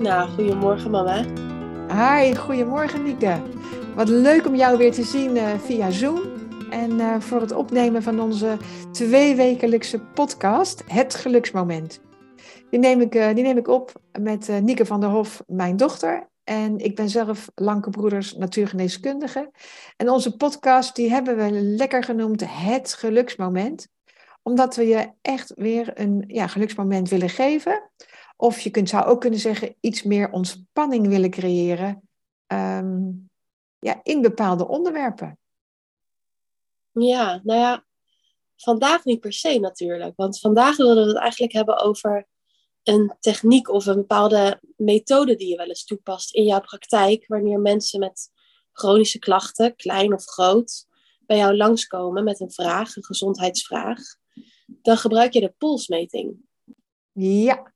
Nou, goedemorgen mama. Hi, goedemorgen Nieke. Wat leuk om jou weer te zien uh, via Zoom. En uh, voor het opnemen van onze tweewekelijkse podcast, Het Geluksmoment. Die neem ik, uh, die neem ik op met uh, Nieke van der Hof, mijn dochter. En ik ben zelf Lanke Broeders natuurgeneeskundige. En onze podcast die hebben we lekker genoemd Het Geluksmoment. Omdat we je echt weer een ja, geluksmoment willen geven. Of je kunt, zou ook kunnen zeggen, iets meer ontspanning willen creëren um, ja, in bepaalde onderwerpen. Ja, nou ja, vandaag niet per se natuurlijk. Want vandaag willen we het eigenlijk hebben over een techniek of een bepaalde methode die je wel eens toepast in jouw praktijk, wanneer mensen met chronische klachten, klein of groot, bij jou langskomen met een vraag, een gezondheidsvraag. Dan gebruik je de polsmeting. Ja,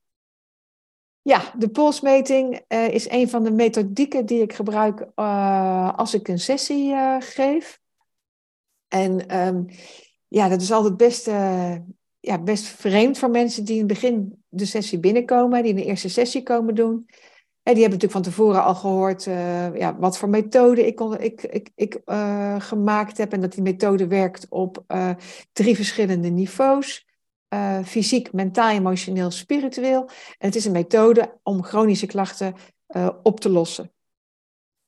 ja, de polsmeting uh, is een van de methodieken die ik gebruik uh, als ik een sessie uh, geef. En um, ja, dat is altijd best, ja, best vreemd voor mensen die in het begin de sessie binnenkomen, die de eerste sessie komen doen. En die hebben natuurlijk van tevoren al gehoord ja, wat voor methode ik, ik, ik, ik gemaakt heb. En dat die methode werkt op drie verschillende niveaus. Fysiek, mentaal, emotioneel, spiritueel. En het is een methode om chronische klachten op te lossen.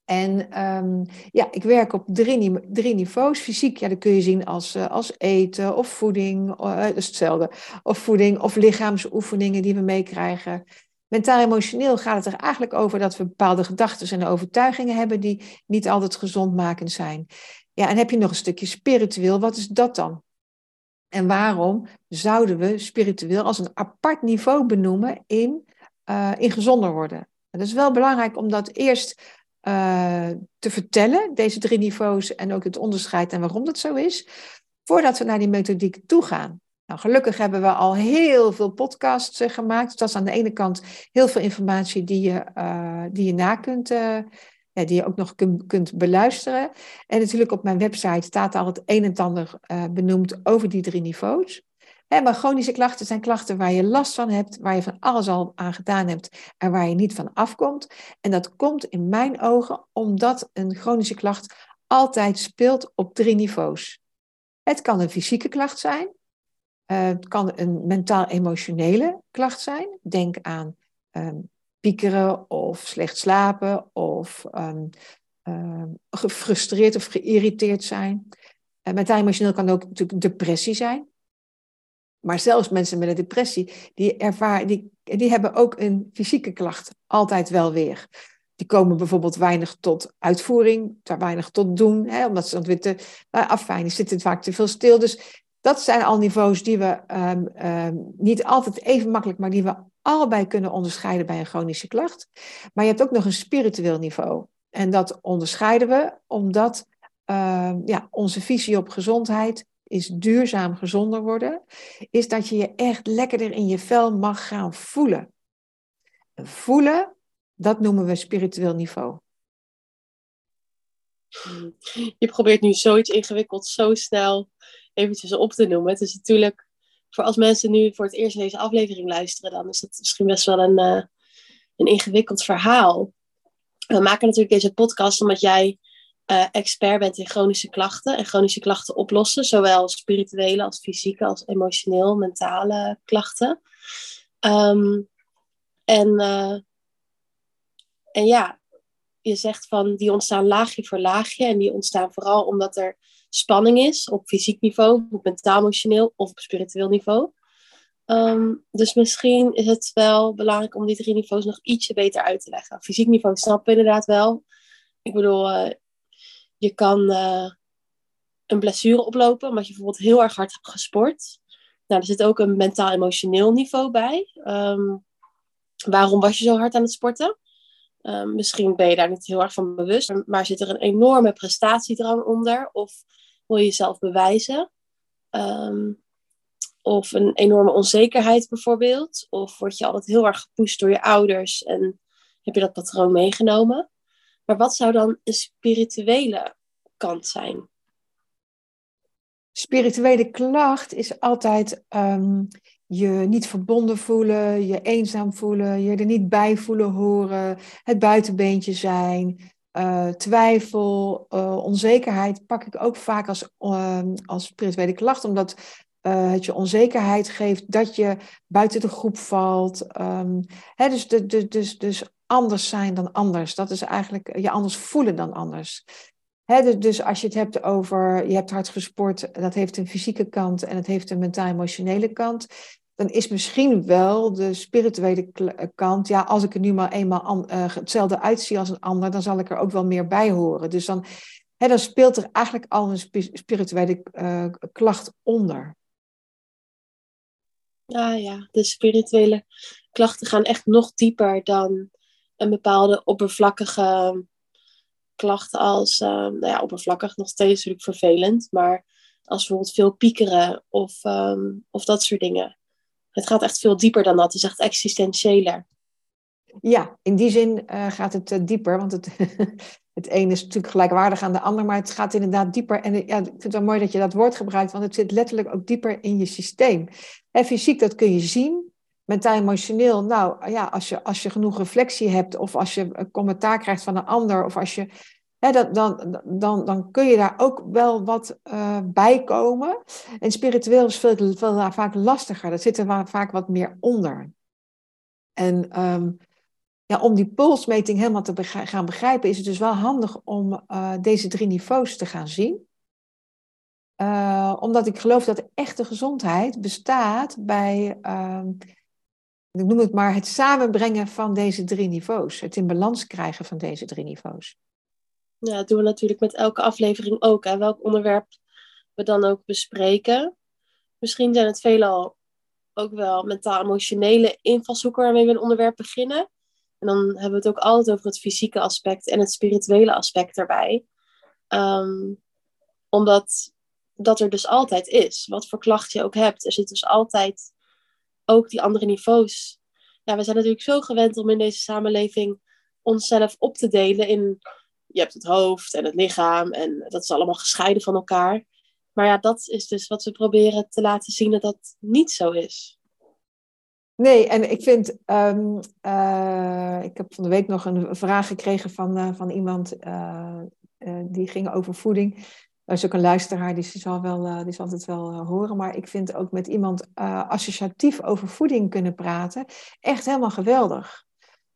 En um, ja, ik werk op drie, drie, niveaus. Fysiek, ja, dat kun je zien als, uh, als eten of voeding, dat is hetzelfde. Of voeding of lichaamsoefeningen die we meekrijgen. Mentaal-emotioneel gaat het er eigenlijk over dat we bepaalde gedachten en overtuigingen hebben die niet altijd gezondmakend zijn. Ja, en heb je nog een stukje spiritueel, wat is dat dan? En waarom zouden we spiritueel als een apart niveau benoemen in, uh, in gezonder worden? En dat is wel belangrijk om dat eerst uh, te vertellen, deze drie niveaus en ook het onderscheid en waarom dat zo is, voordat we naar die methodiek toe gaan. Nou, gelukkig hebben we al heel veel podcasts uh, gemaakt. Dat is aan de ene kant heel veel informatie die je, die je na kunt ja, die je ook nog kun, kunt beluisteren. En natuurlijk op mijn website staat al het een en ander uh, benoemd over die drie niveaus. Maar chronische klachten zijn klachten waar je last van hebt, waar je van alles al aan gedaan hebt en waar je niet van afkomt. En dat komt in mijn ogen omdat een chronische klacht altijd speelt op drie niveaus. Het kan een fysieke klacht zijn. Uh, het kan een mentaal-emotionele klacht zijn. Denk aan um, piekeren of slecht slapen of um, um, gefrustreerd of geïrriteerd zijn. En mentaal emotioneel kan ook natuurlijk depressie zijn. Maar zelfs mensen met een depressie, die, ervaren, die, die hebben ook een fysieke klacht altijd wel weer. Die komen bijvoorbeeld weinig tot uitvoering, te weinig tot doen, hè, omdat ze dan weer te afwijnen, zitten vaak te veel stil. Dus dat zijn al niveaus die we um, um, niet altijd even makkelijk, maar die we allebei kunnen onderscheiden bij een chronische klacht. Maar je hebt ook nog een spiritueel niveau. En dat onderscheiden we omdat uh, ja, onze visie op gezondheid is duurzaam gezonder worden, is dat je je echt lekkerder in je vel mag gaan voelen. voelen, dat noemen we spiritueel niveau. Je probeert nu zoiets ingewikkeld zo snel eventjes op te noemen. Het is natuurlijk voor als mensen nu voor het eerst deze aflevering luisteren, dan is dat misschien best wel een, uh, een ingewikkeld verhaal. We maken natuurlijk deze podcast omdat jij uh, expert bent in chronische klachten en chronische klachten oplossen, zowel spirituele als fysieke als emotioneel, mentale klachten. Um, en, uh, en ja, je zegt van die ontstaan laagje voor laagje en die ontstaan vooral omdat er spanning is op fysiek niveau, op mentaal-emotioneel of op spiritueel niveau. Um, dus misschien is het wel belangrijk om die drie niveaus nog ietsje beter uit te leggen. Fysiek niveau snappen we inderdaad wel. Ik bedoel, uh, je kan uh, een blessure oplopen omdat je bijvoorbeeld heel erg hard hebt gesport. Nou, er zit ook een mentaal-emotioneel niveau bij. Um, waarom was je zo hard aan het sporten? Um, misschien ben je daar niet heel erg van bewust, maar zit er een enorme prestatiedrang onder? Of wil je jezelf bewijzen? Um, Of een enorme onzekerheid bijvoorbeeld. Of word je altijd heel erg gepusht door je ouders en heb je dat patroon meegenomen. Maar wat zou dan een spirituele kant zijn? Spirituele klacht is altijd ehm, je niet verbonden voelen, je eenzaam voelen, je er niet bij voelen horen, het buitenbeentje zijn, uh, twijfel, uh, onzekerheid pak ik ook vaak als, uh, als spirituele klacht, omdat uh, het je onzekerheid geeft dat je buiten de groep valt. Um, hè, dus, de, de, dus, dus anders zijn dan anders. Dat is eigenlijk je anders voelen dan anders. Dus, dus als je het hebt over, je hebt hard gesport, dat heeft een fysieke kant en het heeft een mentaal-emotionele kant dan is misschien wel de spirituele eh, kant, ja, als ik er nu maar eenmaal uh, hetzelfde uitzie als een ander, dan zal ik er ook wel meer bij horen. Dus dan, dan speelt er eigenlijk al een spirituele uh, klacht onder. Ja, ja, de spirituele klachten gaan echt nog dieper dan een bepaalde oppervlakkige klacht als, nou ja, oppervlakkig nog steeds natuurlijk vervelend, maar als bijvoorbeeld veel piekeren of, um, of dat soort dingen het gaat echt veel dieper dan dat. Het is echt existentiëler. Ja, in die zin uh, gaat het uh, dieper. Want het, het een is natuurlijk gelijkwaardig aan de ander. Maar het gaat inderdaad dieper. En ja, ik vind het wel mooi dat je dat woord gebruikt. Want het zit letterlijk ook dieper in je systeem. Fysiek, dat kun je zien. Mentaal, emotioneel. Nou ja, als je, als je genoeg reflectie hebt. Of als je commentaar krijgt van een ander. Of als je dan, dan, dan, dan kun je daar ook wel wat uh, bij komen. En spiritueel is veel, veel vaak lastiger. Dat zit er vaak wat meer onder. En um, ja, om die polsmeting helemaal te gaan begrijpen, is het dus wel handig om uh, deze drie niveaus te gaan zien. Uh, omdat ik geloof dat echte gezondheid bestaat bij, uh, ik noem het maar, het samenbrengen van deze drie niveaus. Het in balans krijgen van deze drie niveaus ja, dat doen we natuurlijk met elke aflevering ook. Hè, welk onderwerp we dan ook bespreken. Misschien zijn het veelal ook wel mentaal-emotionele invalshoeken waarmee we een onderwerp beginnen. En dan hebben we het ook altijd over het fysieke aspect en het spirituele aspect erbij. Ehm, omdat dat er dus altijd is. Wat voor klacht je ook hebt. Er zit dus altijd ook die andere niveaus. Ja, we zijn natuurlijk zo gewend om in deze samenleving onszelf op te delen in je hebt het hoofd en het lichaam en dat is allemaal gescheiden van elkaar. Maar ja, dat is dus wat we proberen te laten zien dat dat niet zo is. Nee, en ik vind, um, uh, ik heb van de week nog een vraag gekregen van, uh, van iemand uh, die ging over voeding. Is ook een luisteraar, die zal, wel, die zal het wel horen. Maar ik vind ook met iemand associatief over voeding kunnen praten echt helemaal geweldig.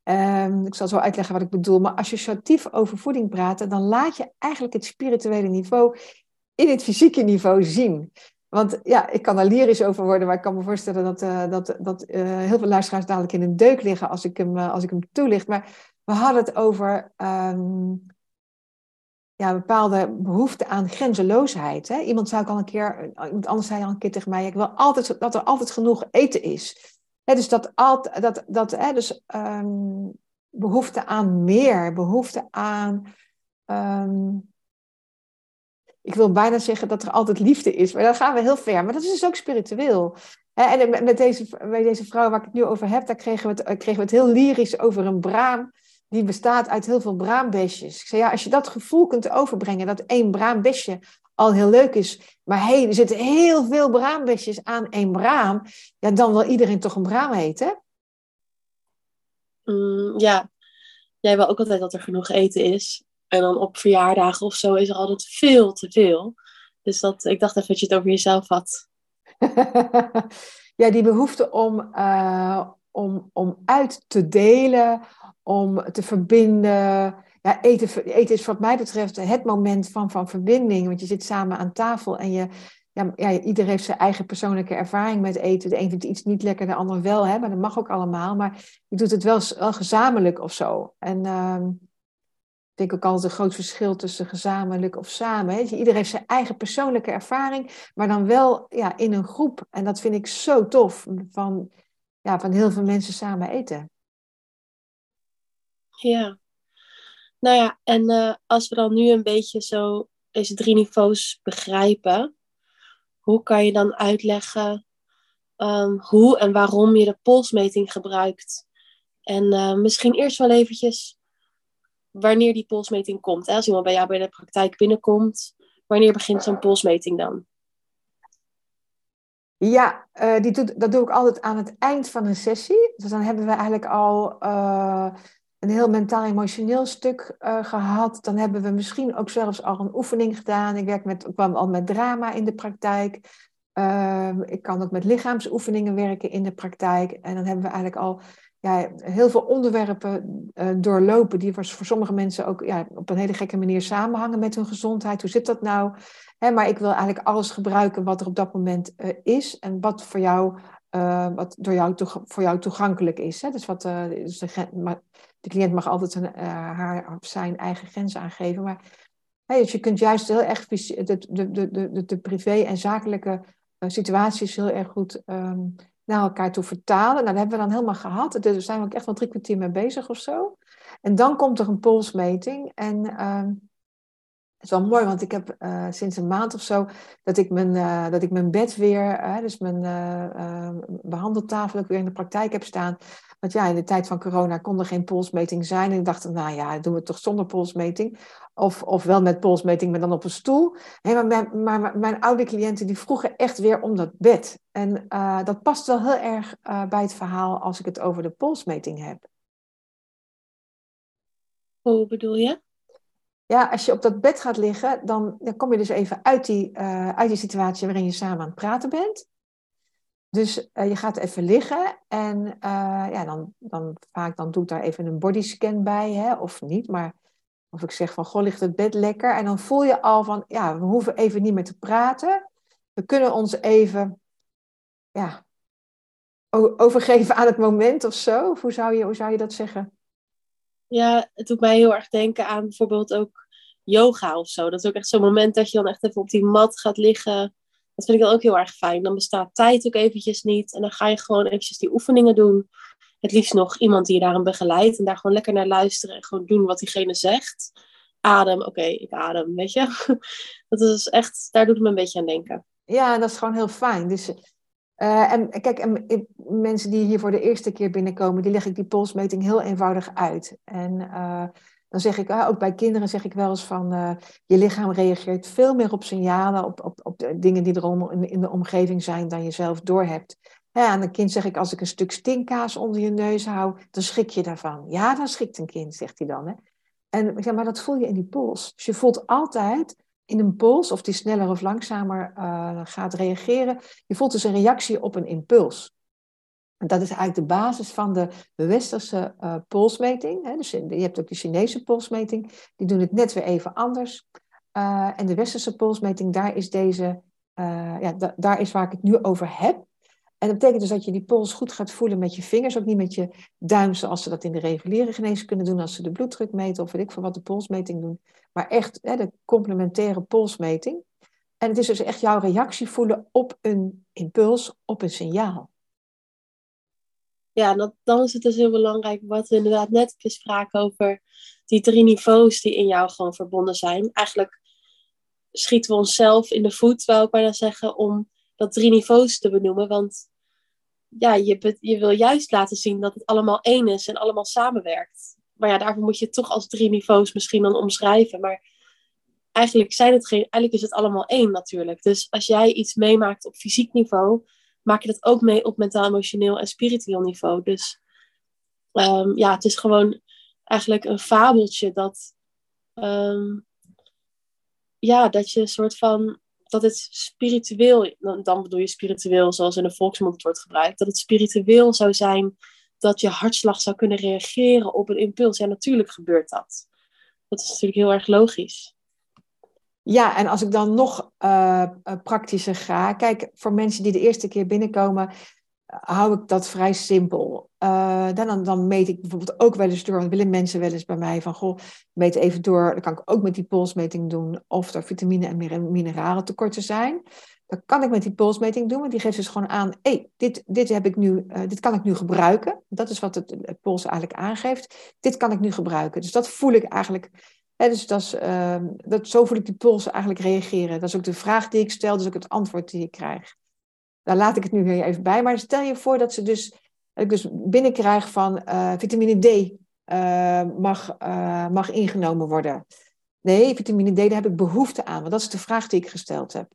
Um, ik zal zo uitleggen wat ik bedoel. Maar associatief over voeding praten, dan laat je eigenlijk het spirituele niveau in het fysieke niveau zien. Want ja, ik kan er lyrisch over worden, maar ik kan me voorstellen dat, dat, dat heel veel luisteraars dadelijk in een deuk liggen als ik hem, als ik hem toelicht. Maar we hadden het over um, ja, bepaalde behoefte aan grenzeloosheid. Hè? Iemand, zou ik al een keer, iemand anders zei al een keer tegen mij, ik wil altijd, dat er altijd genoeg eten is dus dat, altijd, dat, dat hè, dus, um, behoefte aan meer, behoefte aan. Um, ik wil bijna zeggen dat er altijd liefde is, maar dan gaan we heel ver. Maar dat is dus ook spiritueel. En met deze, deze vrouw waar ik het nu over heb, daar kregen we, het, kregen we het heel lyrisch over een braam. Die bestaat uit heel veel braambesjes. Ik zei, ja, als je dat gevoel kunt overbrengen, dat één braambesje al heel leuk is. Maar hey, er zitten heel veel braambesjes aan één braam. Ja, dan wil iedereen toch een braam eten? Mm, ja, jij wil ook altijd dat er genoeg eten is. En dan op verjaardagen of zo is er altijd veel te veel. Dus dat, ik dacht even dat je het over jezelf had. ja, die behoefte om, uh, om, om uit te delen, om te verbinden ja, eten, eten is wat mij betreft het moment van, van verbinding. Want je zit samen aan tafel en je, ja, ja, heeft zijn eigen persoonlijke ervaring met eten. De een vindt iets niet lekker, de ander wel. Hè, maar dat mag ook allemaal. Maar je doet het wel, wel gezamenlijk of zo. En uh, ik denk ook altijd een groot verschil tussen gezamenlijk of samen. Hè. Heeft zijn eigen persoonlijke ervaring, maar dan wel ja, in een groep. En dat vind ik zo tof, van, ja, van heel veel mensen samen eten. Ja, nou ja, en uh, als we dan nu een beetje zo deze drie niveaus begrijpen, hoe kan je dan uitleggen ehm, hoe en waarom je de polsmeting gebruikt. En uh, misschien eerst wel eventjes wanneer die polsmeting komt. Hè? Als iemand bij jou bij de praktijk binnenkomt, wanneer begint zo'n polsmeting dan? Ja, uh, die doet, dat doe ik altijd aan het eind van een sessie. Dus dan hebben we eigenlijk al uh, een heel mentaal-emotioneel stuk uh, gehad. Dan hebben we misschien ook zelfs al een oefening gedaan. Ik werk met, kwam al met drama in de praktijk. Ik kan ook met lichaamsoefeningen werken in de praktijk. En dan hebben we eigenlijk al ja, heel veel onderwerpen uh, doorlopen die voor, sommige mensen ook ja, op een hele gekke manier samenhangen met hun gezondheid. Hoe zit dat nou? Maar ik wil eigenlijk alles gebruiken wat er op dat moment uh, is en wat voor jou, uh, wat door jou voor jou toegankelijk is. Hè? Dus wat, dus de, maar de cliënt mag altijd zijn, haar of zijn eigen grenzen aangeven. Maar dus je kunt juist heel erg de, de, de, de, privé en zakelijke situaties heel erg goed um, naar elkaar toe vertalen. Nou, dat hebben we dan helemaal gehad. Daar zijn we ook echt wel drie kwartier mee bezig of zo. En dan komt er een polsmeting. En uh, het is wel mooi, want ik heb uh, sinds een maand of zo dat ik mijn, uh, dat ik mijn bed weer, dus mijn behandeltafel ook weer in de praktijk heb staan. Want ja, in de tijd van corona kon er geen polsmeting zijn. En ik dacht, nou ja, doen we het toch zonder polsmeting. Of, of wel met polsmeting, maar dan op een stoel. Hey, maar, mijn, maar mijn oude cliënten die vroegen echt weer om dat bed. En uh, dat past wel heel erg uh, bij het verhaal als ik het over de polsmeting heb. Hoe bedoel je? Ja, als je op dat bed gaat liggen, dan, dan kom je dus even uit die, uh, uit die situatie waarin je samen aan het praten bent. Dus uh, je gaat even liggen en uh, ja, dan, dan vaak dan doe ik daar even een bodyscan bij, hè, of niet. Maar of ik zeg van, goh, ligt het bed lekker? En dan voel je al van, ja, we hoeven even niet meer te praten. We kunnen ons even, ja, overgeven aan het moment of zo. Of hoe zou je, hoe zou je dat zeggen? Ja, het doet mij heel erg denken aan bijvoorbeeld ook yoga of zo. Dat is ook echt zo'n moment dat je dan echt even op die mat gaat liggen dat vind ik dan ook heel erg fijn. Dan bestaat tijd ook eventjes niet. En dan ga je gewoon eventjes die oefeningen doen. Het liefst nog iemand die je daarin begeleidt. En daar gewoon lekker naar luisteren. En gewoon doen wat diegene zegt. Adem, oké, ik adem, weet je. Dat is echt, daar doet het me een beetje aan denken. Ja, dat is gewoon heel fijn. Dus, uh, en kijk, en, mensen die hier voor de eerste keer binnenkomen, die leg ik die polsmeting heel eenvoudig uit. En uh, dan zeg ik, ah, ook bij kinderen zeg ik wel eens van, uh, je lichaam reageert veel meer op signalen, op, op, op de dingen die er om, in, de omgeving zijn dan je zelf doorhebt. Ja, aan een kind zeg ik, als ik een stuk stinkkaas onder je neus hou, dan schrik je daarvan. Ja, dan schrikt een kind, zegt hij dan. Hè? En ik zeg, maar dat voel je in die pols. Dus je voelt altijd in een pols, of die sneller of langzamer uh, gaat reageren, je voelt dus een reactie op een impuls. Dat is eigenlijk de basis van de, westerse uh, polsmeting. Hè. Dus je hebt ook de Chinese polsmeting, die doen het net weer even anders. Uh, en de westerse polsmeting, daar is deze, uh, ja, da daar is waar ik het nu over heb. En dat betekent dus dat je die pols goed gaat voelen met je vingers, ook niet met je duim zoals ze dat in de reguliere geneeskunde doen als ze de bloeddruk meten of weet ik veel wat de polsmeting doen. Maar echt hè, de complementaire polsmeting. En het is dus echt jouw reactie voelen op een impuls, op een signaal ja, dat, dan is het dus heel belangrijk wat we inderdaad net bespraken over die drie niveaus die in jou gewoon verbonden zijn. Eigenlijk schieten we onszelf in de voet, wou ik bijna zeggen, om dat drie niveaus te benoemen. Want ja, je, je wil juist laten zien dat het allemaal één is en allemaal samenwerkt. Maar ja, daarvoor moet je het toch als drie niveaus misschien dan omschrijven. Maar eigenlijk, zijn het geen, eigenlijk is het allemaal één natuurlijk. Dus als jij iets meemaakt op fysiek niveau, maak je dat ook mee op mentaal, emotioneel en spiritueel niveau. Dus um, ja, het is gewoon eigenlijk een fabeltje dat, um, ja, dat je een soort van, dat het spiritueel, dan, dan bedoel je spiritueel zoals in de volksmond wordt gebruikt, dat het spiritueel zou zijn dat je hartslag zou kunnen reageren op een impuls. Ja, natuurlijk gebeurt dat. Dat is natuurlijk heel erg logisch. Ja, en als ik dan nog uh, praktischer ga. Kijk, voor mensen die de eerste keer binnenkomen, uh, hou ik dat vrij simpel. Dan, dan meet ik bijvoorbeeld ook wel eens door. Want willen mensen wel eens bij mij van, goh, meet even door. Dan kan ik ook met die polsmeting doen of er vitamine en mineralen tekorten zijn. Dat kan ik met die polsmeting doen, want die geeft dus gewoon aan, hey, dit, dit, heb ik nu, dit kan ik nu gebruiken. Dat is wat het, het pols eigenlijk aangeeft. Dit kan ik nu gebruiken. Dus dat voel ik eigenlijk dus dat uh, dat, zo voel ik die pols eigenlijk reageren. Dat is ook de vraag die ik stel, is ook het antwoord die ik krijg. daar laat ik het nu even bij. Maar stel je voor dat ze dus, dat ik dus binnenkrijg van uh, vitamine D uh, mag, uh, mag ingenomen worden. Nee, vitamine D, daar heb ik behoefte aan, want dat is de vraag die ik gesteld heb.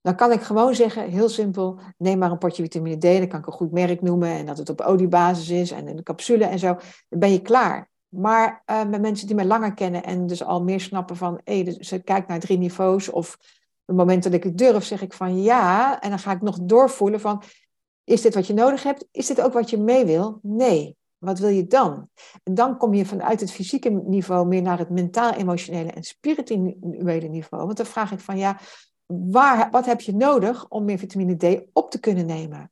Dan kan ik gewoon zeggen, heel simpel, neem maar een potje vitamine D, dan kan ik een goed merk noemen en dat het op oliebasis is en in de capsule en zo. Dan ben je klaar. Maar uh, met mensen die mij langer kennen en dus al meer snappen van, dus ze kijkt naar drie niveaus of het moment dat ik het durf, zeg ik van ja. En dan ga ik nog doorvoelen van, is dit wat je nodig hebt? Is dit ook wat je mee wil? Nee. Wat wil je dan? En dan kom je vanuit het fysieke niveau meer naar het mentaal-emotionele en spirituele niveau. Want dan vraag ik van ja, waar, wat heb je nodig om meer vitamine D op te kunnen nemen?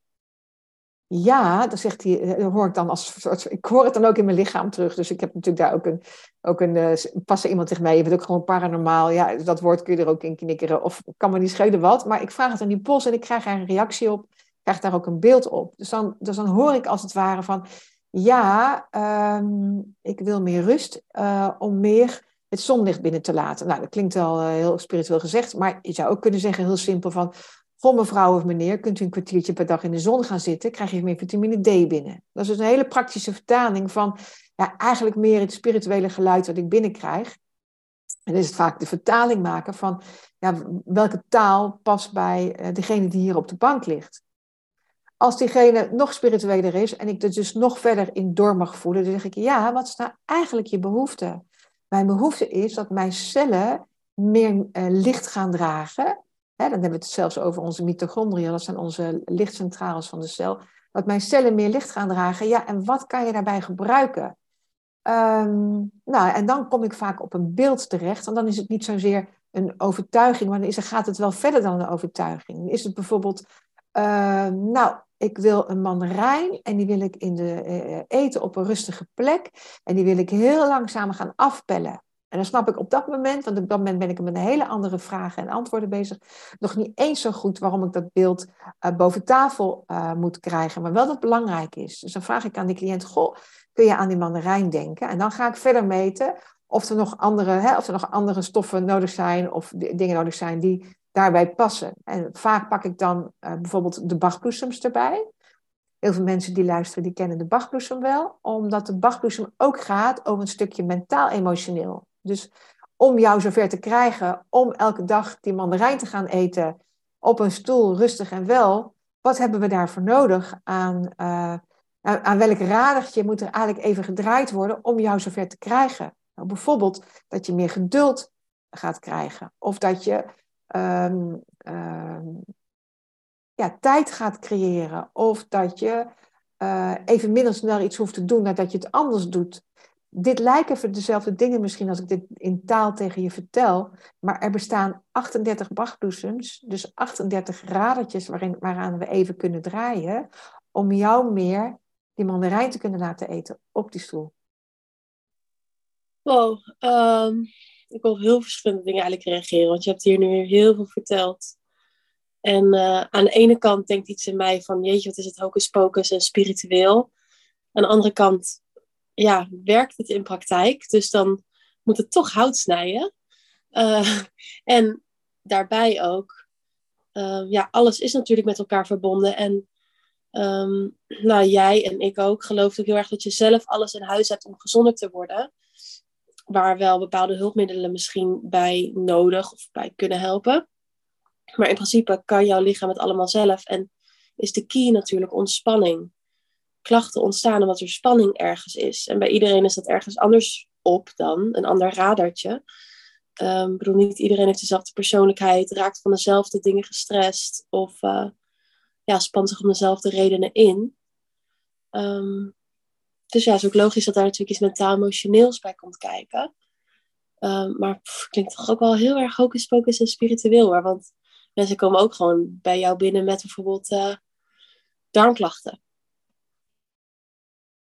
Ja, dan zegt hij, eh, hoor ik dan als ik hoor het dan ook in mijn lichaam terug. Dus ik heb natuurlijk daar ook een, ook een uh, pas er iemand tegen mij, je bent ook gewoon paranormaal. Ja, dat woord kun je er ook in knikkeren of kan me niet schelen wat. Maar ik vraag het aan die pols en ik krijg er een reactie op, krijg daar ook een beeld op. Dus dan, dus dan hoor ik als het ware van, ja, um, ik wil meer rust uh, om meer het zonlicht binnen te laten. Nou, dat klinkt wel heel spiritueel gezegd, maar je zou ook kunnen zeggen heel simpel van, Goh, mevrouw of meneer, kunt u een kwartiertje per dag in de zon gaan zitten, krijg je meer vitamine D binnen. Dat is dus een hele praktische vertaling van ja, eigenlijk meer het spirituele geluid wat ik binnenkrijg. En dan is het vaak de vertaling maken van ja, welke taal past bij uh, degene die hier op de bank ligt. Als diegene nog spiritueler is en ik er dus nog verder in door mag voelen, dan zeg ik ja, wat is nou eigenlijk je behoefte? Mijn behoefte is dat mijn cellen meer uh, licht gaan dragen dan hebben we het zelfs over onze mitochondriën, dat zijn onze lichtcentrales van de cel. Dat mijn cellen meer licht gaan dragen. Ja, en wat kan je daarbij gebruiken? Um, nou, en dan kom ik vaak op een beeld terecht. En dan is het niet zozeer een overtuiging, maar dan, is, gaat het wel verder dan een overtuiging. Is het bijvoorbeeld, uh, nou, ik wil een mandarijn en die wil ik in de, uh, eten op een rustige plek. En die wil ik heel langzaam gaan afpellen. En dan snap ik op dat moment, want op dat moment ben ik met een hele andere vragen en antwoorden bezig, nog niet eens zo goed waarom ik dat beeld uh, boven tafel uh, moet krijgen, maar wel dat het belangrijk is. Dus dan vraag ik aan die cliënt, goh, kun je aan die mandarijn denken? En dan ga ik verder meten of er nog andere, hè, of er nog andere stoffen nodig zijn of dingen nodig zijn die daarbij passen. En vaak pak ik dan uh, bijvoorbeeld de bachbloesems erbij. Heel veel mensen die luisteren, die kennen de bachbloesem wel, omdat de bachbloesem ook gaat over een stukje mentaal-emotioneel. Dus om jou zover te krijgen om elke dag die mandarijn te gaan eten op een stoel, rustig en wel, wat hebben we daarvoor nodig aan, uh, aan welk radertje moet er eigenlijk even gedraaid worden om jou zover te krijgen? Nou, bijvoorbeeld dat je meer geduld gaat krijgen of dat je um, um, ja, tijd gaat creëren of dat je uh, even minder snel iets hoeft te doen nadat je het anders doet dit lijken dezelfde dingen misschien als ik dit in taal tegen je vertel, maar er bestaan 38 bachbloesems, dus 38 radertjes waarin, waaraan we even kunnen draaien, om jou meer die mandarijn te kunnen laten eten op die stoel. Wow, um, ik wil heel verschillende dingen eigenlijk reageren, want je hebt hier nu heel veel verteld. En uh, aan de ene kant denkt iets in mij van, jeetje, wat is het hocus pocus en spiritueel. Aan de andere kant ja, werkt het in praktijk. Dus dan moet het toch hout snijden. Uh, en daarbij ook, uh, ja, alles is natuurlijk met elkaar verbonden. En um, nou, jij en ik ook geloven ook heel erg dat je zelf alles in huis hebt om gezonder te worden. Waar wel bepaalde hulpmiddelen misschien bij nodig of bij kunnen helpen. Maar in principe kan jouw lichaam het allemaal zelf. En is de key natuurlijk ontspanning klachten ontstaan omdat er spanning ergens is. En bij iedereen is dat ergens anders op dan, een ander radartje. Um, ik bedoel, niet iedereen heeft dezelfde persoonlijkheid, raakt van dezelfde dingen gestrest of uh, ja, spant zich om dezelfde redenen in. Um, dus ja, het is ook logisch dat daar natuurlijk iets mentaal-emotioneels bij komt kijken. Um, maar pff, klinkt toch ook wel heel erg hocus pocus en spiritueel hoor. Want mensen komen ook gewoon bij jou binnen met bijvoorbeeld uh, darmklachten.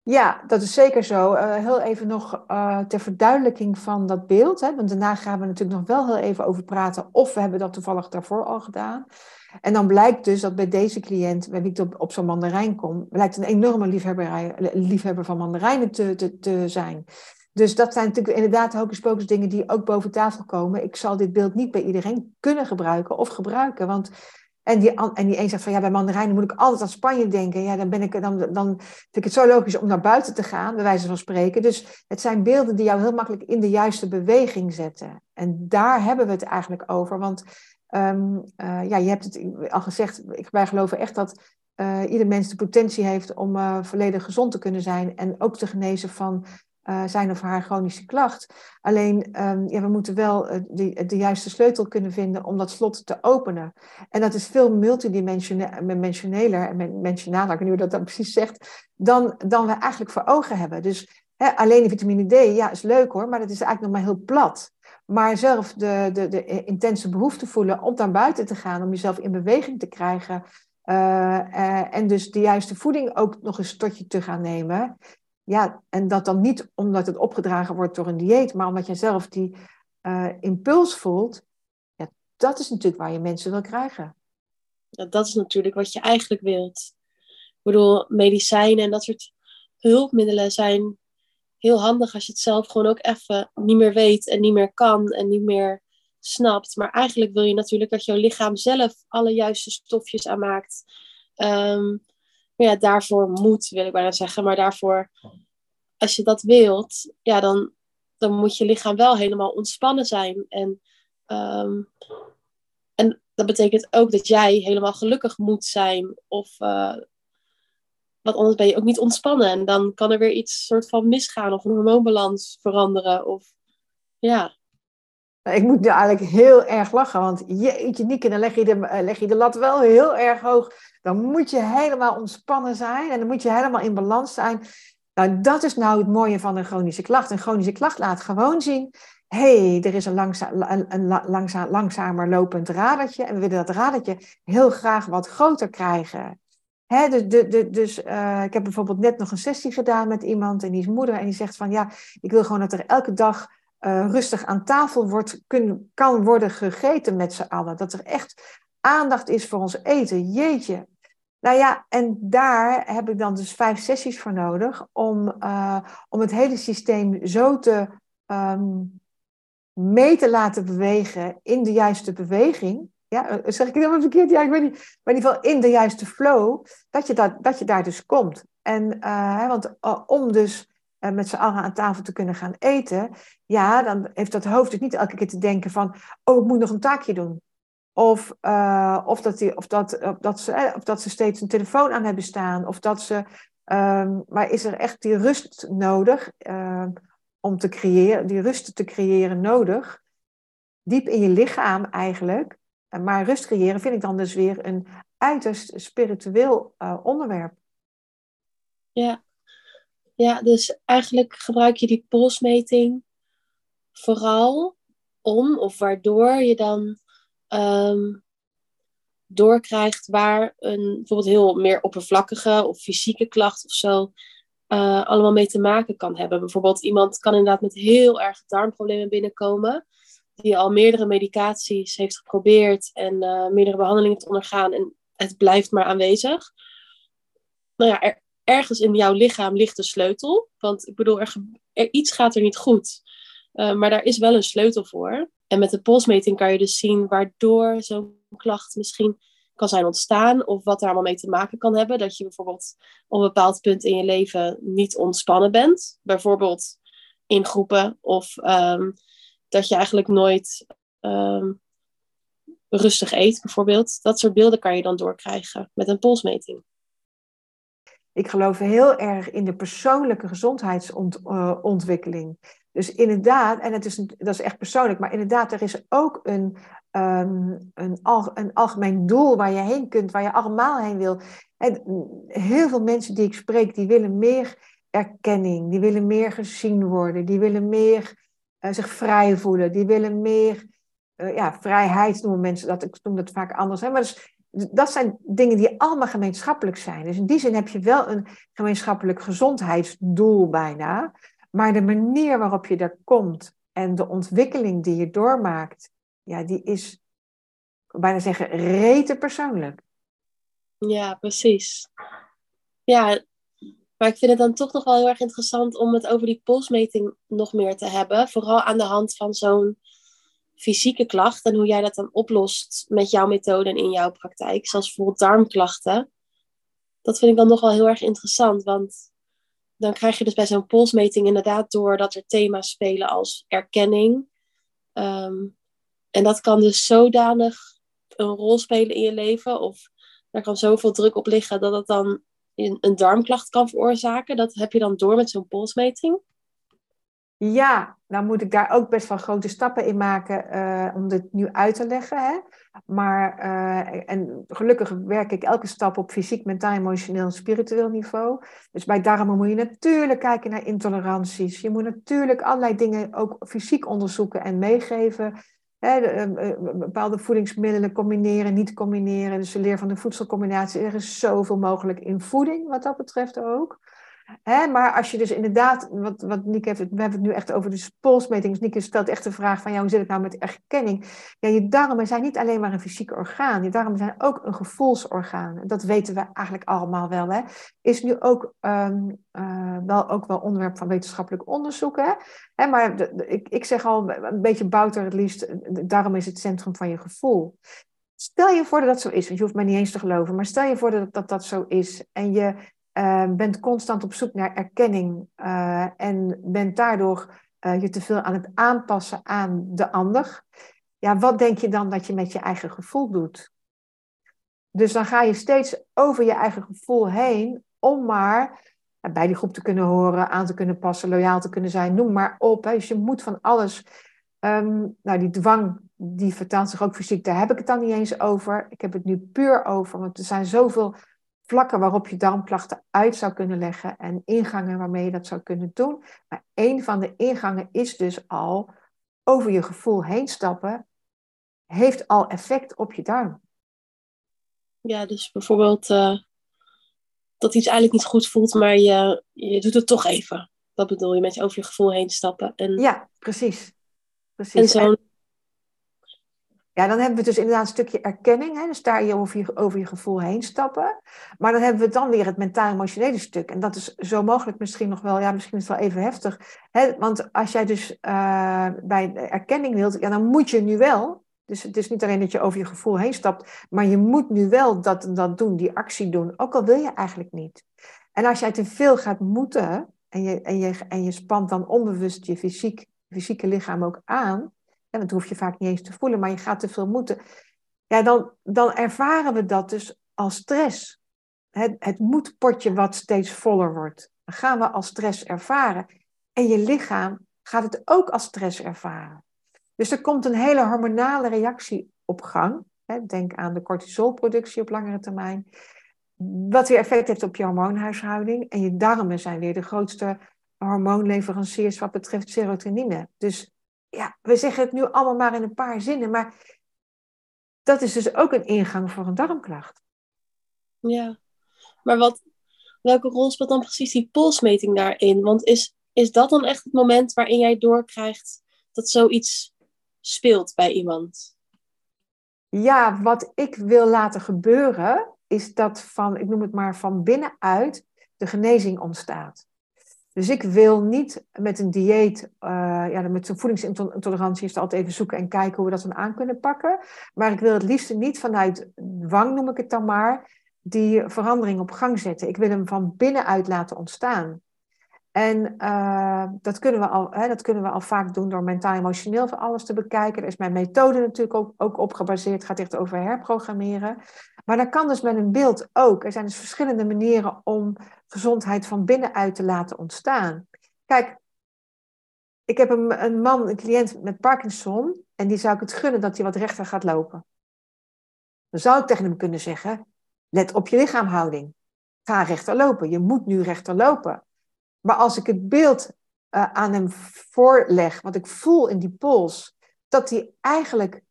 Ja, dat is zeker zo. Uh, heel even nog uh, ter verduidelijking van dat beeld. Hè, want daarna gaan we natuurlijk nog wel heel even over praten. Of we hebben dat toevallig daarvoor al gedaan. En dan blijkt dus dat bij deze cliënt, bij wie ik op, zo'n mandarijn kom, blijkt een enorme liefhebber van mandarijnen te, te, te zijn. Dus dat zijn natuurlijk inderdaad hocus dingen die ook boven tafel komen. Ik zal dit beeld niet bij iedereen kunnen gebruiken of gebruiken. Want En die, en die een zegt van ja, bij mandarijnen moet ik altijd aan Spanje denken. Ja, dan, ben ik, dan, dan vind ik het zo logisch om naar buiten te gaan, bij wijze van spreken. Dus het zijn beelden die jou heel makkelijk in de juiste beweging zetten. En daar hebben we het eigenlijk over. Want um, uh, ja, je hebt het al gezegd, ik, wij geloven echt dat uh, ieder mens de potentie heeft om uh, volledig gezond te kunnen zijn. En ook te genezen van uh, zijn of haar chronische klacht. Alleen, um, ja, we moeten wel uh, de, de, juiste sleutel kunnen vinden om dat slot te openen. En dat is veel multidimensioneler en mentionaler, ik weet niet hoe dat dan precies zegt, dan, dan we eigenlijk voor ogen hebben. Dus hè, alleen de vitamine D, ja, is leuk hoor, maar dat is eigenlijk nog maar heel plat. Maar zelf de, de, de intense behoefte voelen om naar buiten te gaan, om jezelf in beweging te krijgen. Uh, en dus de juiste voeding ook nog eens tot je te gaan nemen. Ja, en dat dan niet omdat het opgedragen wordt door een dieet, maar omdat je zelf die uh, impuls voelt. Ja, dat is natuurlijk waar je mensen wil krijgen. Dat is natuurlijk wat je eigenlijk wilt. Ik bedoel, medicijnen en dat soort hulpmiddelen zijn heel handig als je het zelf gewoon ook even niet meer weet en niet meer kan en niet meer snapt. Maar eigenlijk wil je natuurlijk dat jouw lichaam zelf alle juiste stofjes aanmaakt. Um, ja, daarvoor moet, wil ik bijna zeggen. Maar daarvoor, als je dat wilt, ja, dan, dan moet je lichaam wel helemaal ontspannen zijn. En, ehm, en dat betekent ook dat jij helemaal gelukkig moet zijn. Of, uh, want anders ben je ook niet ontspannen. En dan kan er weer iets soort van misgaan. Of een hormoonbalans veranderen. Of, ja. Ik moet nu eigenlijk heel erg lachen, want jeetje Nieke, dan leg je, de, eh, leg je de lat wel heel erg hoog. Dan moet je helemaal ontspannen zijn en dan moet je helemaal in balans zijn. Nou, dat is nou het mooie van een chronische klacht. Een chronische klacht laat gewoon zien, hey, er is een, langza een, een langza langzamer lopend radertje en we willen dat radertje heel graag wat groter krijgen. Dus dus uh, ik heb bijvoorbeeld net nog een sessie gedaan met iemand en die is moeder en die zegt van ja, ik wil gewoon dat er elke dag uh, rustig aan tafel wordt, kan worden gegeten met z'n allen. Dat er echt aandacht is voor ons eten. Jeetje. Nou ja, en daar heb ik dan dus vijf sessies voor nodig om, uh, om het hele systeem zo te um, mee te laten bewegen in de juiste beweging. Ja, eh, zeg ik het helemaal verkeerd? Ja, ik weet niet. Maar in ieder geval in de juiste flow, dat je, dat, dat je daar dus komt. En, want om dus uh, met z'n allen aan tafel te kunnen gaan eten, ja, dan heeft dat hoofd dus niet elke keer te denken van, oh, ik moet nog een taakje doen. Of, uh, of, dat, die, of, dat, dat ze, of dat ze steeds een telefoon aan hebben staan. Of dat ze, um, maar is er echt die rust nodig uh, om te creëren, die rust te creëren nodig? Diep in je lichaam eigenlijk. Maar rust creëren vind ik dan dus weer een uiterst spiritueel onderwerp. Ja, ja, dus eigenlijk gebruik je die polsmeting vooral om of waardoor je dan um, doorkrijgt waar een bijvoorbeeld heel meer oppervlakkige of fysieke klacht of zo uh, allemaal mee te maken kan hebben. Bijvoorbeeld iemand kan inderdaad met heel erg darmproblemen binnenkomen, die al meerdere medicaties heeft geprobeerd en uh, meerdere behandelingen te ondergaan en het blijft maar aanwezig. Nou ja, ergens in jouw lichaam ligt de sleutel. Want ik bedoel, er, iets gaat er niet goed. Uh, maar daar is wel een sleutel voor. En met de polsmeting kan je dus zien waardoor zo'n klacht misschien kan zijn ontstaan. Of wat er allemaal mee te maken kan hebben. Dat je bijvoorbeeld op een bepaald punt in je leven niet ontspannen bent. Bijvoorbeeld in groepen. Of um, dat je eigenlijk nooit um, rustig eet, bijvoorbeeld. Dat soort beelden kan je dan doorkrijgen met een polsmeting. Ik geloof heel erg in de persoonlijke gezondheidsontwikkeling. Dus inderdaad, en het is, dat is echt persoonlijk, maar inderdaad, er is ook een, um, een, een algemeen doel waar je heen kunt, waar je allemaal heen wil. En heel veel mensen die ik spreek, die willen meer erkenning, die willen meer gezien worden, die willen meer uh, zich vrij voelen, die willen meer uh, ja, vrijheid noemen mensen dat. Ik noem dat vaak anders. Hè? Maar dus, dat zijn dingen die allemaal gemeenschappelijk zijn. Dus in die zin heb je wel een gemeenschappelijk gezondheidsdoel bijna. Maar de manier waarop je daar komt en de ontwikkeling die je doormaakt, ja, die is, bijna zeggen, rete persoonlijk. Ja, precies. Ja, maar ik vind het dan toch nog wel heel erg interessant om het over die polsmeting nog meer te hebben. Vooral aan de hand van zo'n fysieke klacht en hoe jij dat dan oplost met jouw methode en in jouw praktijk, zoals bijvoorbeeld darmklachten. Dat vind ik dan nog wel heel erg interessant, want dan krijg je dus bij zo'n polsmeting inderdaad door dat er thema's spelen als erkenning. Ehm, en dat kan dus zodanig een rol spelen in je leven, of er kan zoveel druk op liggen dat het dan een darmklacht kan veroorzaken. Dat heb je dan door met zo'n polsmeting? Ja, nou moet ik daar ook best wel grote stappen in maken uh, om dit nu uit te leggen. Hè? Maar, uh, en gelukkig werk ik elke stap op fysiek, mentaal, emotioneel en spiritueel niveau. Dus bij darmen moet je natuurlijk kijken naar intoleranties. Je moet natuurlijk allerlei dingen ook fysiek onderzoeken en meegeven. Hè, eh, bepaalde voedingsmiddelen combineren, niet combineren. Dus de leer van de voedselcombinatie. Er is zoveel mogelijk in voeding, wat dat betreft ook. Maar als je dus inderdaad, wat, wat Nick heeft, we hebben het nu echt over de polsmeting. Dus Nick stelt echt de vraag van, ja, hoe zit het nou met erkenning? Ja, je darmen zijn niet alleen maar een fysiek orgaan. Je darmen zijn ook een gevoelsorgaan. Dat weten we eigenlijk allemaal wel. Hè. Is nu ook, um, uh, wel, ook wel onderwerp van wetenschappelijk onderzoek. Hè. hè maar ik, ik zeg al een beetje bouter het liefst, de darm is het centrum van je gevoel. Stel je voor dat dat zo is, want je hoeft mij niet eens te geloven, maar stel je voor dat dat, dat zo is en je uh, bent constant op zoek naar erkenning uh, en bent daardoor uh, je te veel aan het aanpassen aan de ander. Ja, wat denk je dan dat je met je eigen gevoel doet? Dus dan ga je steeds over je eigen gevoel heen om maar bij die groep te kunnen horen, aan te kunnen passen, loyaal te kunnen zijn, noem maar op. Dus je moet van alles. Um, nou, die dwang, die vertaalt zich ook fysiek, daar heb ik het dan niet eens over. Ik heb het nu puur over, want er zijn zoveel vlakken waarop je darmklachten uit zou kunnen leggen en ingangen waarmee je dat zou kunnen doen. Maar een van de ingangen is dus al over je gevoel heen stappen, heeft al effect op je darm. Ja, dus bijvoorbeeld uh, dat iets eigenlijk niet goed voelt, maar je, je doet het toch even. Dat bedoel je met je over je gevoel heen stappen. En, ja, precies. precies. En zo'n ja, dan hebben we dus inderdaad een stukje erkenning. Hè? Dus daar je over, je over je gevoel heen stappen. Maar dan hebben we dan weer het mentaal-emotionele stuk. En dat is zo mogelijk misschien nog wel, ja, misschien is het wel even heftig. Hè? Want als jij dus uh, bij erkenning wilt, ja, dan moet je nu wel. Dus het is niet alleen dat je over je gevoel heen stapt, maar je moet nu wel dat, dat doen, die actie doen. Ook al wil je eigenlijk niet. En als jij te veel gaat moeten en je, en je, en je spant dan onbewust je fysiek, fysieke lichaam ook aan en dat hoef je vaak niet eens te voelen, maar je gaat te veel moeten. Ja, dan, dan ervaren we dat dus als stress. Het, het moedpotje wat steeds voller wordt. Gaan we als stress ervaren. En je lichaam gaat het ook als stress ervaren. Dus er komt een hele hormonale reactie op gang. Denk aan de cortisolproductie op langere termijn. Wat weer effect heeft op je hormoonhuishouding. En je darmen zijn weer de grootste hormoonleveranciers wat betreft serotonine. Dus ja, we zeggen het nu allemaal maar in een paar zinnen, maar dat is dus ook een ingang voor een darmklacht. Ja, maar wat, welke rol speelt dan precies die polsmeting daarin? Want is, is dat dan echt het moment waarin jij doorkrijgt dat zoiets speelt bij iemand? Ja, wat ik wil laten gebeuren, is dat van, ik noem het maar van binnenuit, de genezing ontstaat. Dus ik wil niet met een dieet, uh, ja, met zo'n voedingsintolerantie is altijd even zoeken en kijken hoe we dat dan aan kunnen pakken. Maar ik wil het liefst niet vanuit dwang, noem ik het dan maar, die verandering op gang zetten. Ik wil hem van binnenuit laten ontstaan. En uh, dat, kunnen we al, hè, dat kunnen we al vaak doen door mentaal-emotioneel van alles te bekijken. Daar is mijn methode natuurlijk ook, ook op gebaseerd. Het gaat echt over herprogrammeren. Maar dat kan dus met een beeld ook. Er zijn dus verschillende manieren om gezondheid van binnenuit te laten ontstaan. Kijk, ik heb een, een man, een cliënt met Parkinson. En die zou ik het gunnen dat hij wat rechter gaat lopen. Dan zou ik tegen hem kunnen zeggen: let op je lichaamhouding. Ga rechter lopen. Je moet nu rechter lopen. Maar als ik het beeld uh, aan hem voorleg, wat ik voel in die pols, dat hij eigenlijk,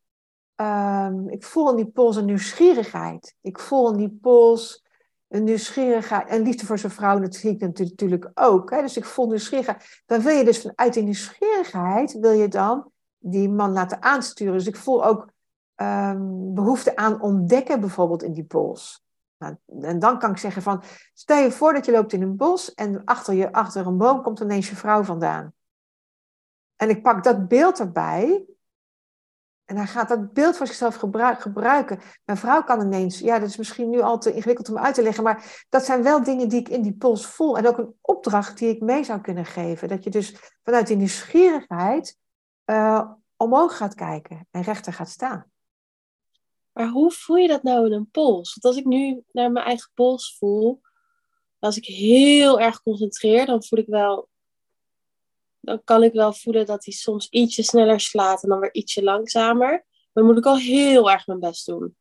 um, ik voel in die pols een nieuwsgierigheid. Ik voel in die pols een nieuwsgierigheid en liefde voor zijn vrouw, dat zie ik natuurlijk ook. Hè? Dus ik voel nieuwsgierigheid. Dan wil je dus vanuit die nieuwsgierigheid, wil je dan die man laten aansturen. Dus ik voel ook um, behoefte aan ontdekken bijvoorbeeld in die pols. Nou, en dan kan ik zeggen van, stel je voor dat je loopt in een bos en achter, je, achter een boom komt ineens je vrouw vandaan. En ik pak dat beeld erbij En hij gaat dat beeld voor zichzelf gebruiken. Mijn vrouw kan ineens, ja, dat is misschien nu al te ingewikkeld om uit te leggen, maar dat zijn wel dingen die ik in die pols voel. En ook een opdracht die ik mee zou kunnen geven. Dat je dus vanuit die nieuwsgierigheid uh, omhoog gaat kijken en rechter gaat staan. Maar hoe voel je dat nou in een pols? Want als ik nu naar mijn eigen pols voel, als ik heel erg concentreer, dan voel ik wel dan kan ik wel voelen dat hij soms ietsje sneller slaat en dan weer ietsje langzamer. Maar dan moet ik al heel erg mijn best doen.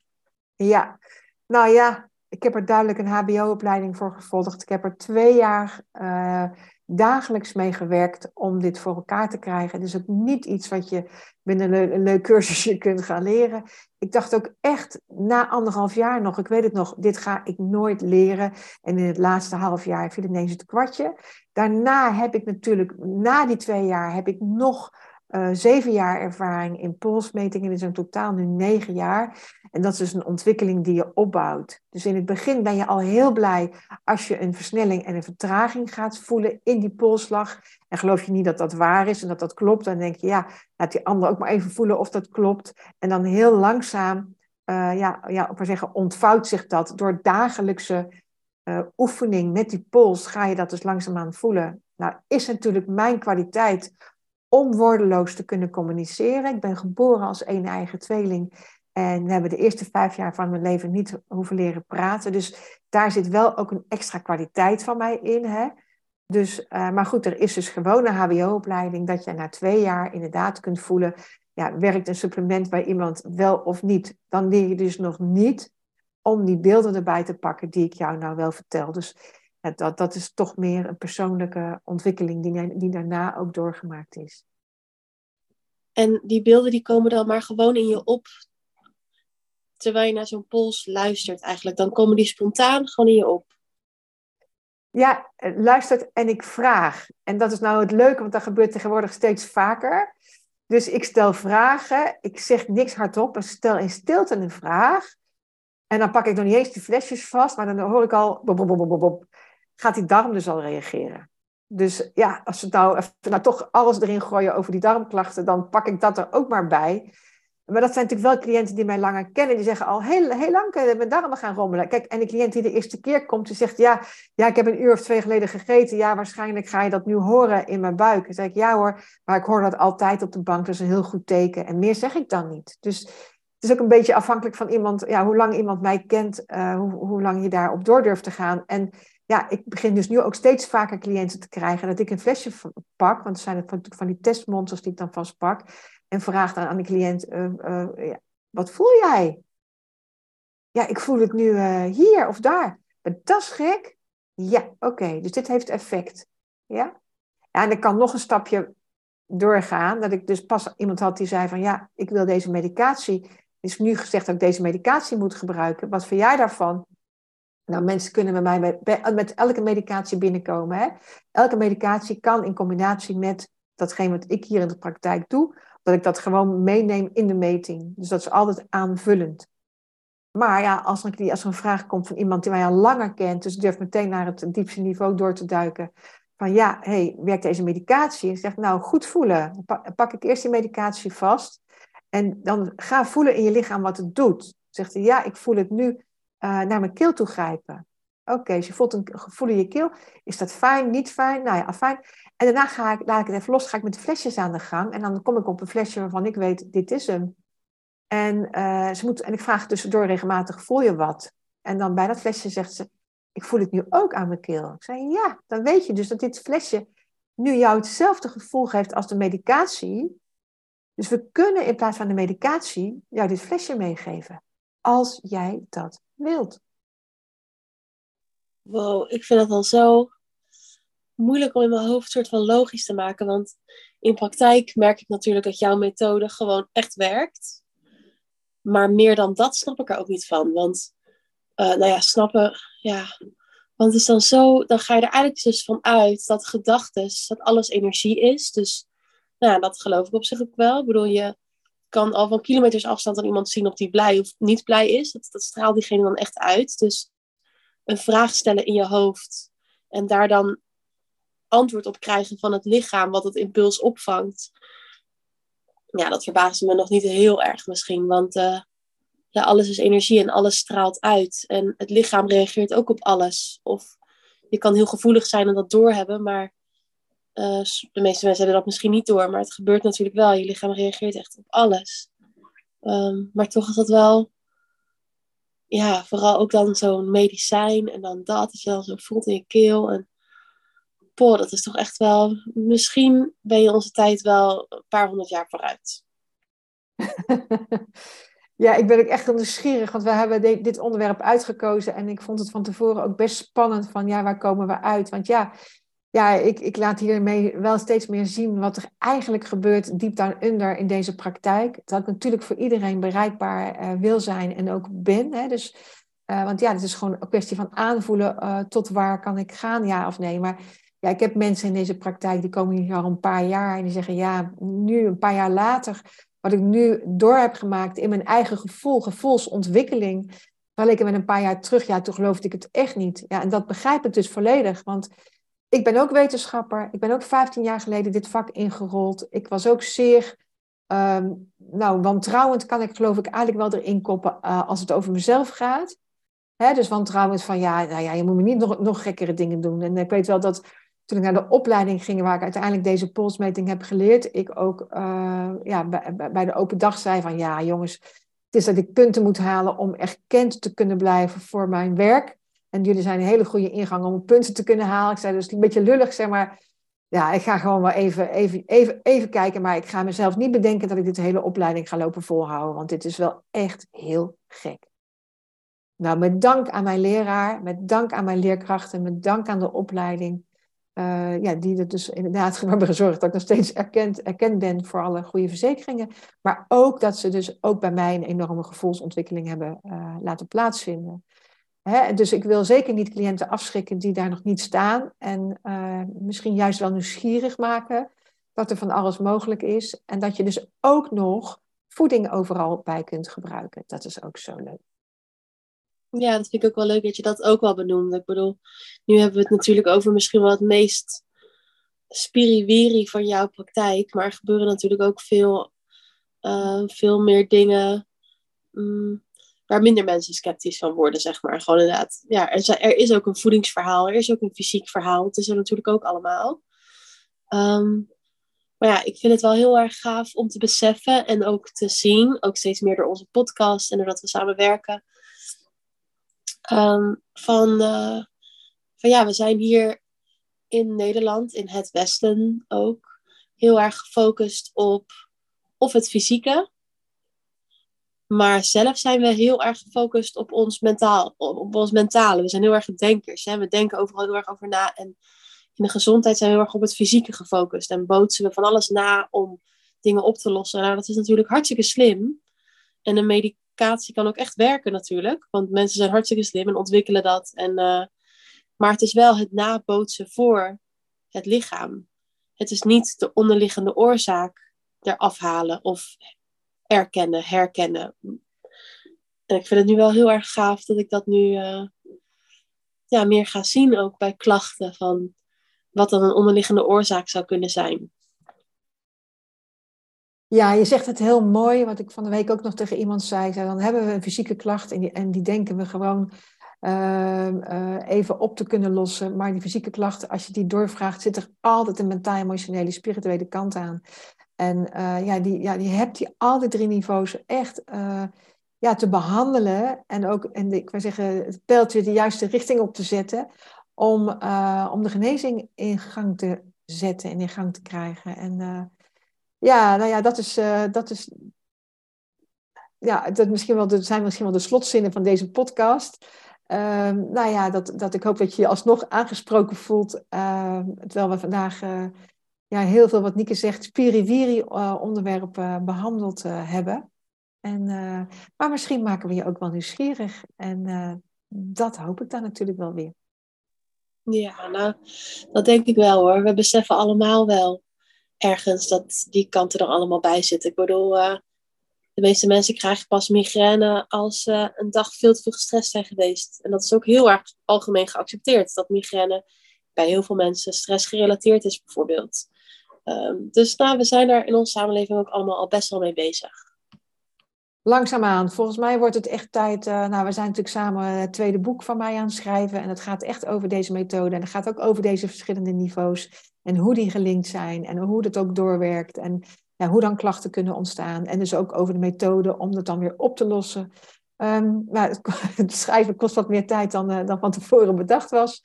Ja, nou ja, ik heb er duidelijk een HBO-opleiding voor gevolgd. Ik heb er twee jaar uh, dagelijks mee gewerkt om dit voor elkaar te krijgen. Dus het niet iets wat je binnen een, een leuk cursusje kunt gaan leren. Ik dacht ook echt na anderhalf jaar nog, ik weet het nog, dit ga ik nooit leren. En in het laatste half jaar viel ineens het kwartje. Daarna heb ik natuurlijk, na die twee jaar, heb ik nog uh, zeven jaar ervaring in polsmetingen. Dit is in totaal nu negen jaar. En dat is dus een ontwikkeling die je opbouwt. Dus in het begin ben je al heel blij als je een versnelling en een vertraging gaat voelen in die polsslag. En geloof je niet dat dat waar is en dat dat klopt, dan denk je, ja, laat die ander ook maar even voelen of dat klopt. En dan heel langzaam, uh, ja, ja, maar zeggen, ontvouwt zich dat door dagelijkse uh, oefening met die pols ga je dat dus langzaamaan voelen. Nou, is natuurlijk mijn kwaliteit om woordeloos te kunnen communiceren. Ik ben geboren als een eigen tweeling. En we hebben de eerste vijf jaar van mijn leven niet hoeven leren praten. Dus daar zit wel ook een extra kwaliteit van mij in. Hè? Dus, uh, maar goed, er is dus gewoon een HBO-opleiding dat je na twee jaar inderdaad kunt voelen, ja, werkt een supplement bij iemand wel of niet? Dan leer je dus nog niet om die beelden erbij te pakken die ik jou nou wel vertel. Dus dat, dat is toch meer een persoonlijke ontwikkeling die, die daarna ook doorgemaakt is. En die beelden die komen dan maar gewoon in je op terwijl je naar zo'n pols luistert eigenlijk. Dan komen die spontaan gewoon in je op. Ja, luistert en ik vraag. En dat is nou het leuke, want dat gebeurt tegenwoordig steeds vaker. Dus ik stel vragen, ik zeg niks hardop, maar stel in stilte een vraag. En dan pak ik nog niet eens die flesjes vast, maar dan hoor ik al, gaat die darm dus al reageren. Dus ja, als we nou, nou toch alles erin gooien over die darmklachten, dan pak ik dat er ook maar bij. Maar dat zijn natuurlijk wel cliënten die mij langer kennen. Die zeggen al heel, heel lang kunnen mijn darmen gaan rommelen. Kijk, en de cliënt die de eerste keer komt, die zegt... Ja, ja, ik heb een uur of twee geleden gegeten. Ja, waarschijnlijk ga je dat nu horen in mijn buik. Dan zeg ik, ja hoor, maar ik hoor dat altijd op de bank. Dat is een heel goed teken. En meer zeg ik dan niet. Dus het is ook een beetje afhankelijk van iemand, ja, hoe lang iemand mij kent, uh, hoe, hoe lang je daarop door durft te gaan. En ja, ik begin dus nu ook steeds vaker cliënten te krijgen dat ik een flesje pak, want er zijn natuurlijk van die testmonsters die ik dan vastpak, en vraag dan aan de cliënt, uh, uh, ja, wat voel jij? Ja, ik voel het nu hier of daar. Maar dat is gek. Ja, oké, dus dit heeft effect. Ja, en ik kan nog een stapje doorgaan, dat ik dus pas iemand had die zei van, ja, ik wil deze medicatie is nu gezegd dat ik deze medicatie moet gebruiken. Wat vind jij daarvan? Nou, mensen kunnen bij mij met, met elke medicatie binnenkomen. Hè? Elke medicatie kan in combinatie met datgene wat ik hier in de praktijk doe, dat ik dat gewoon meeneem in de meting. Dus dat is altijd aanvullend. Maar ja, als er, als er een vraag komt van iemand die mij al langer kent, dus durft meteen naar het diepste niveau door te duiken. Van ja, hey, werkt deze medicatie? En zegt, nou, goed voelen. Pak ik eerst die medicatie vast. En dan ga voelen in je lichaam wat het doet. Zegt hij, ja, ik voel het nu uh, naar mijn keel toe grijpen. Oké, okay, als je voelt een gevoel in je keel, is dat fijn, niet fijn? Nou ja, fijn. En daarna ga ik, laat ik het even los, ga ik met de flesjes aan de gang. En dan kom ik op een flesje waarvan ik weet, dit is hem. En, uh, ze moet, en ik vraag tussendoor regelmatig, voel je wat? En dan bij dat flesje zegt ze, ik voel het nu ook aan mijn keel. Ik zei, ja, dan weet je dus dat dit flesje nu jou hetzelfde gevoel geeft als de medicatie. Dus we kunnen in plaats van de medicatie jou dit flesje meegeven. Als jij dat wilt. Wow, ik vind dat al zo moeilijk om in mijn hoofd soort van logisch te maken. Want in praktijk merk ik natuurlijk dat jouw methode gewoon echt werkt. Maar meer dan dat snap ik er ook niet van. Want, uh, nou ja, snappen, ja. Want het is dan zo, dan ga je er eigenlijk dus van uit dat gedachten, dat alles energie is. Dus nou, dat geloof ik op zich ook wel. Ik bedoel, je kan al van kilometers afstand aan iemand zien of die blij of niet blij is. Dat, dat straalt diegene dan echt uit. Dus een vraag stellen in je hoofd en daar dan antwoord op krijgen van het lichaam, wat het impuls opvangt. ja, dat verbaast me nog niet heel erg misschien. Want uh, ja, alles is energie en alles straalt uit. En het lichaam reageert ook op alles. Of je kan heel gevoelig zijn en dat doorhebben, maar uh, de meeste mensen hebben dat misschien niet door. Maar het gebeurt natuurlijk wel. Je lichaam reageert echt op alles. Um, maar toch is dat wel, ja, vooral ook dan zo'n medicijn en dan dat, dat je dan zo voelt in je keel. En poh, dat is toch echt wel, misschien ben je onze tijd wel een paar honderd jaar vooruit. Ja, ik ben ook echt nieuwsgierig, want we hebben dit onderwerp uitgekozen en ik vond het van tevoren ook best spannend van, ja, waar komen we uit? Want ja, ja ik, ik laat hiermee wel steeds meer zien wat er eigenlijk gebeurt deep down under in deze praktijk. Dat ik natuurlijk voor iedereen bereikbaar uh, wil zijn en ook ben. Hè? Dus, uh, want ja, het is gewoon een kwestie van aanvoelen uh, tot waar kan ik gaan, ja of nee. Maar ja, ik heb mensen in deze praktijk die komen hier al een paar jaar en die zeggen, ja, nu een paar jaar later wat ik nu door heb gemaakt in mijn eigen gevoel, gevoelsontwikkeling, terwijl ik met een paar jaar terug, ja, toen geloofde ik het echt niet. Ja, en dat begrijp ik dus volledig, want ik ben ook wetenschapper. Ik ben ook 15 jaar geleden dit vak ingerold. Ik was ook zeer, um, nou, wantrouwend kan ik geloof ik eigenlijk wel erin koppen uh, als het over mezelf gaat. Hè, dus wantrouwend van, ja, nou ja, je moet me niet nog, nog gekkere dingen doen. En ik weet wel dat toen ik naar de opleiding ging, waar ik uiteindelijk deze polsmeting heb geleerd, ik ook uh, ja, bij, bij, de open dag zei van ja jongens, het is dat ik punten moet halen om erkend te kunnen blijven voor mijn werk. En jullie zijn een hele goede ingang om punten te kunnen halen. Ik zei dus een beetje lullig, zeg maar. Ja, ik ga gewoon wel even, even, even, even kijken, maar ik ga mezelf niet bedenken dat ik dit hele opleiding ga lopen volhouden, want dit is wel echt heel gek. Nou, met dank aan mijn leraar, met dank aan mijn leerkrachten, met dank aan de opleiding, uh, ja, die er dus inderdaad voor hebben gezorgd dat ik nog steeds erkend, erkend ben voor alle goede verzekeringen. Maar ook dat ze dus ook bij mij een enorme gevoelsontwikkeling hebben uh, laten plaatsvinden. Dus ik wil zeker niet cliënten afschrikken die daar nog niet staan. En uh, misschien juist wel nieuwsgierig maken dat er van alles mogelijk is. En dat je dus ook nog voeding overal bij kunt gebruiken. Dat is ook zo leuk. Ja, dat vind ik ook wel leuk dat je dat ook wel benoemde. Ik bedoel, nu hebben we het natuurlijk over misschien wel het meest spiriwiri van jouw praktijk. Maar er gebeuren natuurlijk ook veel, uh, veel meer dingen um, waar minder mensen sceptisch van worden, zeg maar. Gewoon inderdaad, ja, er, er, is ook een voedingsverhaal, er is ook een fysiek verhaal. Het is er natuurlijk ook allemaal. Um, maar ja, ik vind het wel heel erg gaaf om te beseffen en ook te zien, ook steeds meer door onze podcast en doordat we samen werken, Um, van, uh, van ja, we zijn hier in Nederland, in het Westen ook, heel erg gefocust op of het fysieke. Maar zelf zijn we heel erg gefocust op ons, mentaal, op ons mentale. We zijn heel erg denkers. Hè? We denken overal heel erg over na. En in de gezondheid zijn we heel erg op het fysieke gefocust. En bootsen we van alles na om dingen op te lossen. Nou, dat is natuurlijk hartstikke slim. En een medic communicatie kan ook echt werken natuurlijk. Want mensen zijn hartstikke slim en ontwikkelen dat. En, uh, maar het is wel het nabootsen voor het lichaam. Het is niet de onderliggende oorzaak eraf halen of erkennen, herkennen. En ik vind het nu wel heel erg gaaf dat ik dat nu uh, ja, meer ga zien ook bij klachten van wat dan een onderliggende oorzaak zou kunnen zijn. Ja, je zegt het heel mooi, wat ik van de week ook nog tegen iemand zei. dan hebben we een fysieke klacht en die, en die denken we gewoon uh, even op te kunnen lossen. Maar die fysieke klachten, als je die doorvraagt, zit er altijd een mentaal-emotionele, spirituele kant aan. En uh, ja, die, ja, die hebt die al die drie niveaus echt uh, ja, te behandelen. En ook, en ik wil zeggen, het pijltje de juiste richting op te zetten. Om, om de genezing in gang te zetten en in gang te krijgen. En ja, nou ja, dat is, dat is ja, dat, misschien wel, dat zijn misschien wel de slotzinnen van deze podcast. Uh, nou ja, dat, dat ik hoop dat je je alsnog aangesproken voelt. Uh, terwijl we vandaag ja, heel veel, wat Nieke zegt, spiriwiri onderwerpen behandeld hebben. En, maar misschien maken we je ook wel nieuwsgierig. En dat hoop ik dan natuurlijk wel weer. Ja, nou, dat denk ik wel hoor. We beseffen allemaal wel ergens dat die kanten er allemaal bij zitten. Ik bedoel, de meeste mensen krijgen pas migraine als ze een dag veel te veel gestrest zijn geweest. En dat is ook heel erg algemeen geaccepteerd, dat migraine bij heel veel mensen stressgerelateerd is bijvoorbeeld. Ehm, dus we zijn daar in onze samenleving ook allemaal al best wel mee bezig. Langzaamaan. Volgens mij wordt het echt tijd. Uh, nou, we zijn natuurlijk samen het tweede boek van mij aan het schrijven. En het gaat echt over deze methode. En het gaat ook over deze verschillende niveaus. En hoe die gelinkt zijn. En hoe het ook doorwerkt. En ja, hoe dan klachten kunnen ontstaan. En dus ook over de methode om dat dan weer op te lossen. Um, het, schrijven kost wat meer tijd dan, uh, dan van tevoren bedacht was.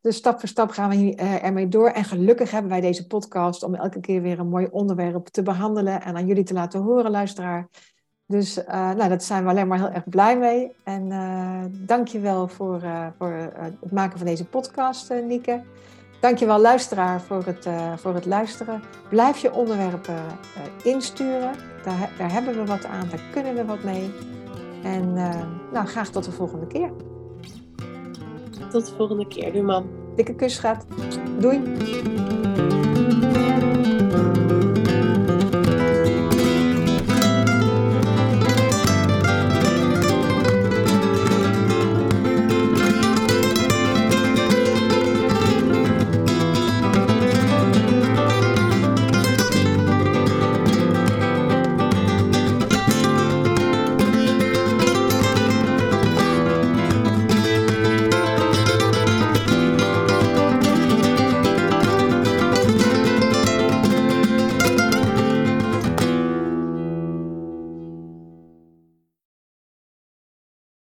Dus stap voor stap gaan we uh, ermee door. En gelukkig hebben wij deze podcast om elke keer weer een mooi onderwerp te behandelen en aan jullie te laten horen, luisteraar. Dus uh, nou, daar zijn we alleen maar heel erg blij mee. En uh, dank je wel voor, voor het maken van deze podcast, Nieke. Dank je wel, luisteraar, voor het, voor het luisteren. Blijf je onderwerpen insturen. Daar, daar hebben we wat aan, daar kunnen we wat mee. En nou, graag tot de volgende keer. Tot de volgende keer. Doei, mam. Dikke kus, schat. Doei.